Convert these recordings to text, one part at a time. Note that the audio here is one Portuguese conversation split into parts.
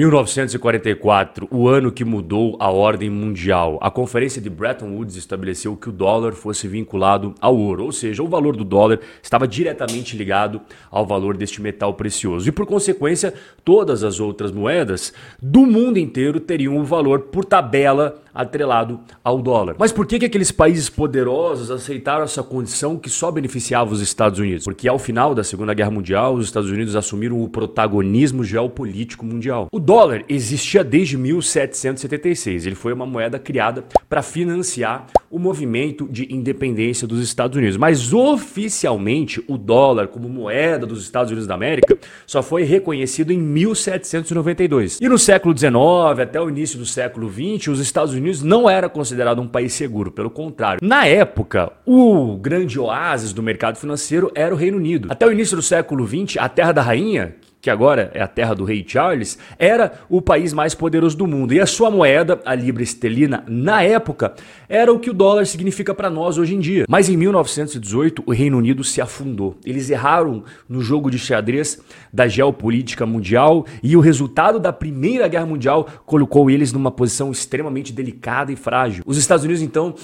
1944, o ano que mudou a ordem mundial. A conferência de Bretton Woods estabeleceu que o dólar fosse vinculado ao ouro, ou seja, o valor do dólar estava diretamente ligado ao valor deste metal precioso. E por consequência, todas as outras moedas do mundo inteiro teriam o valor por tabela atrelado ao dólar. Mas por que, que aqueles países poderosos aceitaram essa condição que só beneficiava os Estados Unidos? Porque ao final da Segunda Guerra Mundial, os Estados Unidos assumiram o protagonismo geopolítico mundial. O dólar existia desde 1776. Ele foi uma moeda criada para financiar o movimento de independência dos Estados Unidos. Mas oficialmente, o dólar como moeda dos Estados Unidos da América só foi reconhecido em 1792. E no século XIX até o início do século XX, os Estados Unidos não era considerado um país seguro, pelo contrário. Na época, o grande oásis do mercado financeiro era o Reino Unido. Até o início do século XX, a Terra da Rainha, que agora é a terra do rei Charles, era o país mais poderoso do mundo. E a sua moeda, a libra esterlina, na época, era o que o dólar significa para nós hoje em dia. Mas em 1918, o Reino Unido se afundou. Eles erraram no jogo de xadrez da geopolítica mundial e o resultado da Primeira Guerra Mundial colocou eles numa posição extremamente delicada e frágil. Os Estados Unidos, então,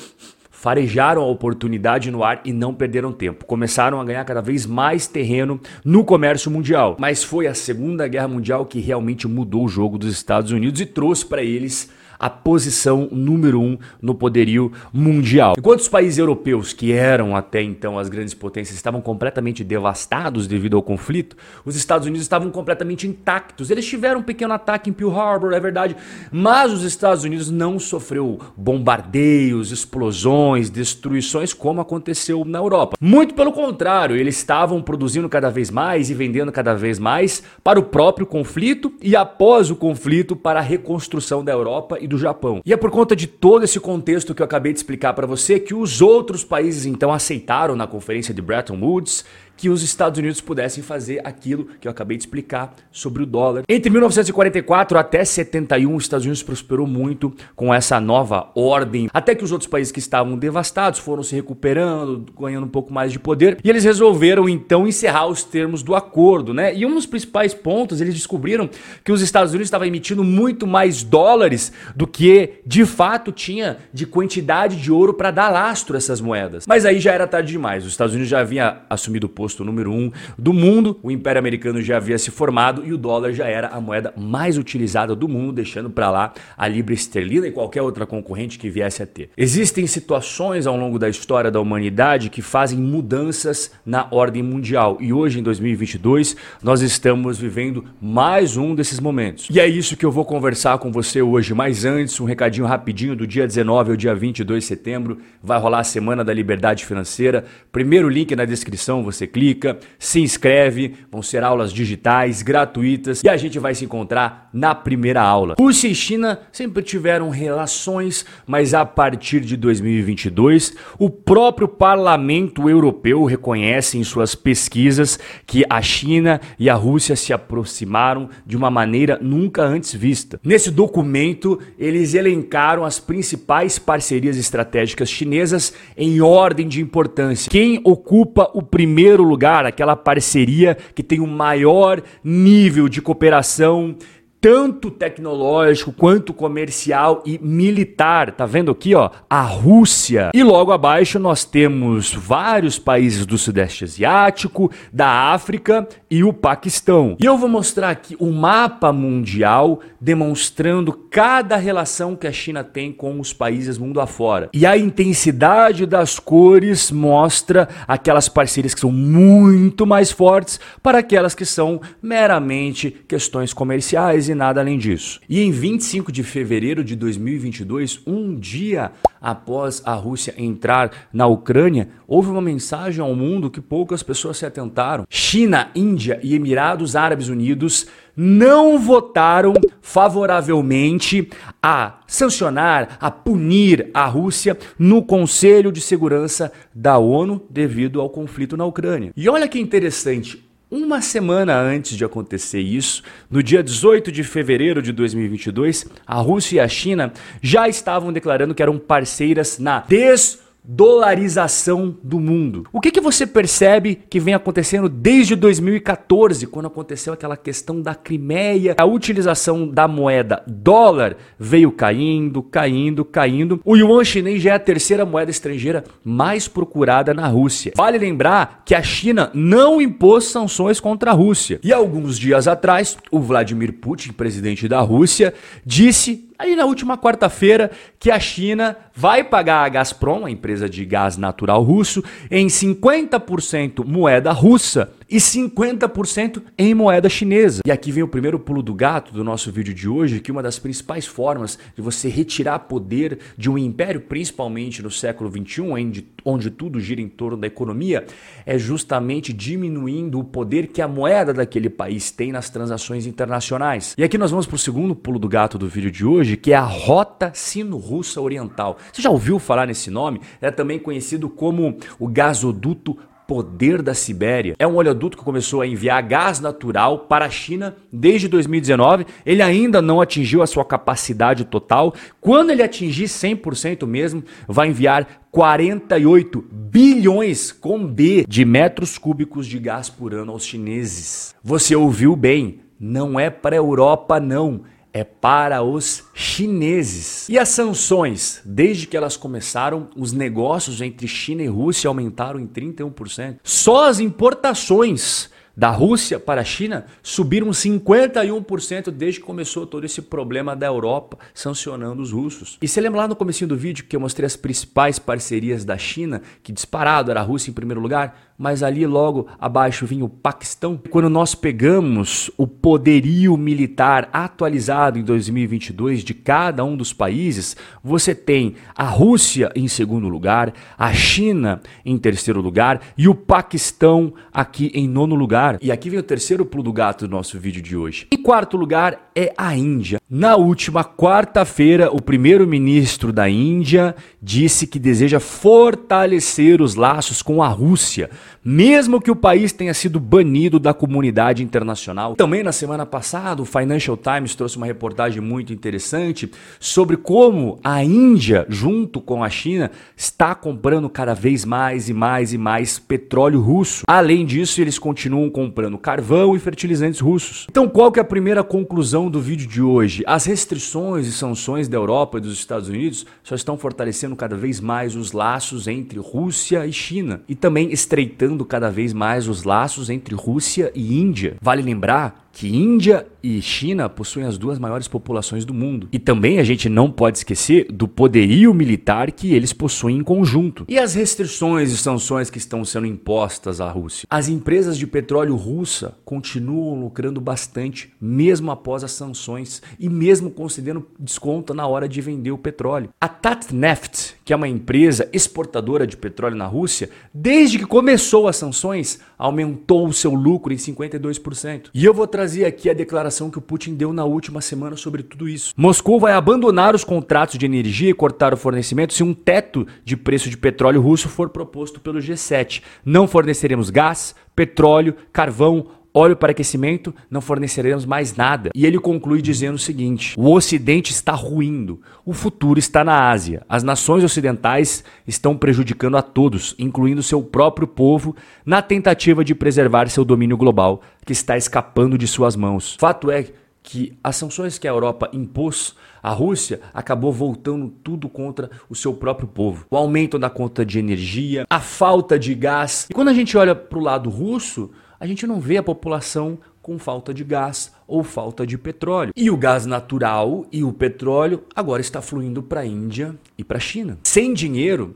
farejaram a oportunidade no ar e não perderam tempo. Começaram a ganhar cada vez mais terreno no comércio mundial. Mas foi a Segunda Guerra Mundial que realmente mudou o jogo dos Estados Unidos e trouxe para eles a posição número um no poderio mundial. Enquanto os países europeus, que eram até então as grandes potências, estavam completamente devastados devido ao conflito, os Estados Unidos estavam completamente intactos. Eles tiveram um pequeno ataque em Pearl Harbor, é verdade, mas os Estados Unidos não sofreu bombardeios, explosões, destruições como aconteceu na Europa. Muito pelo contrário, eles estavam produzindo cada vez mais e vendendo cada vez mais para o próprio conflito e após o conflito para a reconstrução da Europa e do Japão. E é por conta de todo esse contexto que eu acabei de explicar para você que os outros países então aceitaram na conferência de Bretton Woods que os Estados Unidos pudessem fazer aquilo que eu acabei de explicar sobre o dólar. Entre 1944 até 71, os Estados Unidos prosperou muito com essa nova ordem, até que os outros países que estavam devastados foram se recuperando, ganhando um pouco mais de poder, e eles resolveram então encerrar os termos do acordo, né? E um dos principais pontos, eles descobriram que os Estados Unidos estavam emitindo muito mais dólares do que de fato tinha de quantidade de ouro para dar lastro a essas moedas. Mas aí já era tarde demais. Os Estados Unidos já havia assumido o posto posto número um do mundo. O Império Americano já havia se formado e o dólar já era a moeda mais utilizada do mundo, deixando para lá a libra esterlina e qualquer outra concorrente que viesse a ter. Existem situações ao longo da história da humanidade que fazem mudanças na ordem mundial e hoje em 2022 nós estamos vivendo mais um desses momentos. E é isso que eu vou conversar com você hoje. Mas antes, um recadinho rapidinho do dia 19 ao dia 22 de setembro vai rolar a Semana da Liberdade Financeira. Primeiro link na descrição, você clica clica, se inscreve, vão ser aulas digitais, gratuitas e a gente vai se encontrar na primeira aula. Rússia e China sempre tiveram relações, mas a partir de 2022, o próprio Parlamento Europeu reconhece em suas pesquisas que a China e a Rússia se aproximaram de uma maneira nunca antes vista. Nesse documento, eles elencaram as principais parcerias estratégicas chinesas em ordem de importância. Quem ocupa o primeiro lugar, aquela parceria que tem o maior nível de cooperação tanto tecnológico quanto comercial e militar. Tá vendo aqui, ó, a Rússia. E logo abaixo nós temos vários países do Sudeste Asiático, da África e o Paquistão. E eu vou mostrar aqui o mapa mundial demonstrando cada relação que a China tem com os países mundo afora. E a intensidade das cores mostra aquelas parcerias que são muito mais fortes para aquelas que são meramente questões comerciais e nada além disso. E em 25 de fevereiro de 2022, um dia após a Rússia entrar na Ucrânia, houve uma mensagem ao mundo que poucas pessoas se atentaram. China, Índia e Emirados Árabes Unidos não votaram favoravelmente a sancionar, a punir a Rússia no Conselho de Segurança da ONU devido ao conflito na Ucrânia. E olha que interessante, uma semana antes de acontecer isso, no dia 18 de fevereiro de 2022, a Rússia e a China já estavam declarando que eram parceiras na des dolarização do mundo. O que, que você percebe que vem acontecendo desde 2014, quando aconteceu aquela questão da Crimeia? A utilização da moeda dólar veio caindo, caindo, caindo. O yuan chinês já é a terceira moeda estrangeira mais procurada na Rússia. Vale lembrar que a China não impôs sanções contra a Rússia. E alguns dias atrás, o Vladimir Putin, presidente da Rússia, disse aí na última quarta-feira que a China vai pagar a Gazprom, a empresa de gás natural russo, em 50% moeda russa e 50% em moeda chinesa. E aqui vem o primeiro pulo do gato do nosso vídeo de hoje, que uma das principais formas de você retirar poder de um império, principalmente no século 21, onde, onde tudo gira em torno da economia, é justamente diminuindo o poder que a moeda daquele país tem nas transações internacionais. E aqui nós vamos para o segundo pulo do gato do vídeo de hoje, que é a Rota Sino-Russa Oriental. Você já ouviu falar nesse nome? É também conhecido como o gasoduto poder da Sibéria. É um oleoduto que começou a enviar gás natural para a China desde 2019. Ele ainda não atingiu a sua capacidade total. Quando ele atingir 100% mesmo, vai enviar 48 bilhões com B de metros cúbicos de gás por ano aos chineses. Você ouviu bem, não é para a Europa não é para os chineses. E as sanções? Desde que elas começaram, os negócios entre China e Rússia aumentaram em 31%. Só as importações da Rússia para a China subiram 51% desde que começou todo esse problema da Europa sancionando os russos. E você lembra lá no começo do vídeo que eu mostrei as principais parcerias da China, que disparado era a Rússia em primeiro lugar? Mas ali logo abaixo vinha o Paquistão. Quando nós pegamos o poderio militar atualizado em 2022 de cada um dos países, você tem a Rússia em segundo lugar, a China em terceiro lugar e o Paquistão aqui em nono lugar. E aqui vem o terceiro pulo do gato do nosso vídeo de hoje. Em quarto lugar é a Índia. Na última quarta-feira, o primeiro-ministro da Índia disse que deseja fortalecer os laços com a Rússia mesmo que o país tenha sido banido da comunidade internacional. Também na semana passada, o Financial Times trouxe uma reportagem muito interessante sobre como a Índia, junto com a China, está comprando cada vez mais e mais e mais petróleo russo. Além disso, eles continuam comprando carvão e fertilizantes russos. Então, qual que é a primeira conclusão do vídeo de hoje? As restrições e sanções da Europa e dos Estados Unidos só estão fortalecendo cada vez mais os laços entre Rússia e China e também estreitando cada vez mais os laços entre Rússia e Índia. Vale lembrar que Índia e China possuem as duas maiores populações do mundo. E também a gente não pode esquecer do poderio militar que eles possuem em conjunto. E as restrições e sanções que estão sendo impostas à Rússia. As empresas de petróleo russa continuam lucrando bastante, mesmo após as sanções e mesmo concedendo desconto na hora de vender o petróleo. A Tatneft, que é uma empresa exportadora de petróleo na Rússia, desde que começou as sanções, aumentou o seu lucro em 52%. E eu vou trazer aqui a declaração que o Putin deu na última semana sobre tudo isso. Moscou vai abandonar os contratos de energia e cortar o fornecimento se um teto de preço de petróleo russo for proposto pelo G7. Não forneceremos gás, petróleo, carvão, óleo para aquecimento, não forneceremos mais nada. E ele conclui dizendo o seguinte: o Ocidente está ruindo, o futuro está na Ásia. As nações ocidentais estão prejudicando a todos, incluindo seu próprio povo, na tentativa de preservar seu domínio global, que está escapando de suas mãos. Fato é que as sanções que a Europa impôs à Rússia acabou voltando tudo contra o seu próprio povo. O aumento da conta de energia, a falta de gás. E quando a gente olha para o lado russo, a gente não vê a população com falta de gás ou falta de petróleo. E o gás natural e o petróleo agora está fluindo para a Índia e para a China. Sem dinheiro,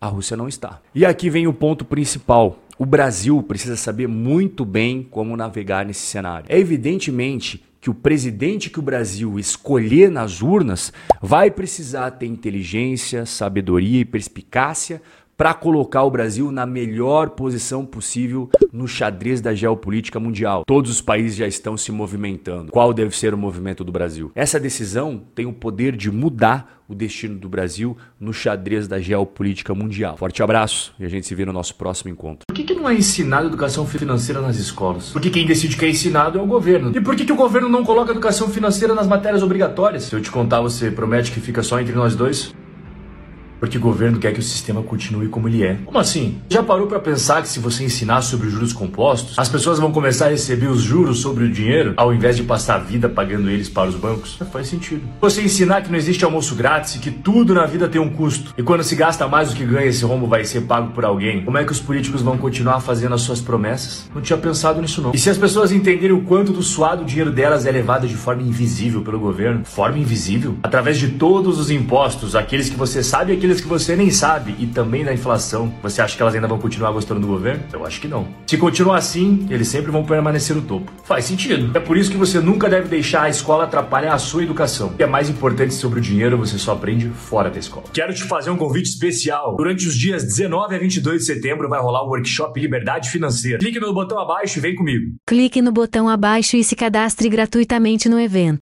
a Rússia não está. E aqui vem o ponto principal. O Brasil precisa saber muito bem como navegar nesse cenário. É evidentemente que o presidente que o Brasil escolher nas urnas vai precisar ter inteligência, sabedoria e perspicácia para colocar o Brasil na melhor posição possível no xadrez da geopolítica mundial. Todos os países já estão se movimentando. Qual deve ser o movimento do Brasil? Essa decisão tem o poder de mudar o destino do Brasil no xadrez da geopolítica mundial. Forte abraço e a gente se vê no nosso próximo encontro. Por que, que não é ensinado educação financeira nas escolas? Porque quem decide que é ensinado é o governo. E por que, que o governo não coloca educação financeira nas matérias obrigatórias? Se eu te contar, você promete que fica só entre nós dois? Porque o governo quer que o sistema continue como ele é. Como assim? Já parou para pensar que se você ensinar sobre juros compostos, as pessoas vão começar a receber os juros sobre o dinheiro ao invés de passar a vida pagando eles para os bancos? Não faz sentido. Você ensinar que não existe almoço grátis e que tudo na vida tem um custo. E quando se gasta mais do que ganha, esse rombo vai ser pago por alguém. Como é que os políticos vão continuar fazendo as suas promessas? Não tinha pensado nisso não. E se as pessoas entenderem o quanto do suado dinheiro delas é levado de forma invisível pelo governo, forma invisível, através de todos os impostos, aqueles que você sabe e aqueles que você nem sabe, e também da inflação, você acha que elas ainda vão continuar gostando do governo? Eu acho que não. Se continuar assim, eles sempre vão permanecer no topo. Faz sentido. É por isso que você nunca deve deixar a escola atrapalhar a sua educação. O que é mais importante sobre o dinheiro, você só aprende fora da escola. Quero te fazer um convite especial. Durante os dias 19 a 22 de setembro vai rolar o workshop Liberdade Financeira. Clique no botão abaixo e vem comigo. Clique no botão abaixo e se cadastre gratuitamente no evento.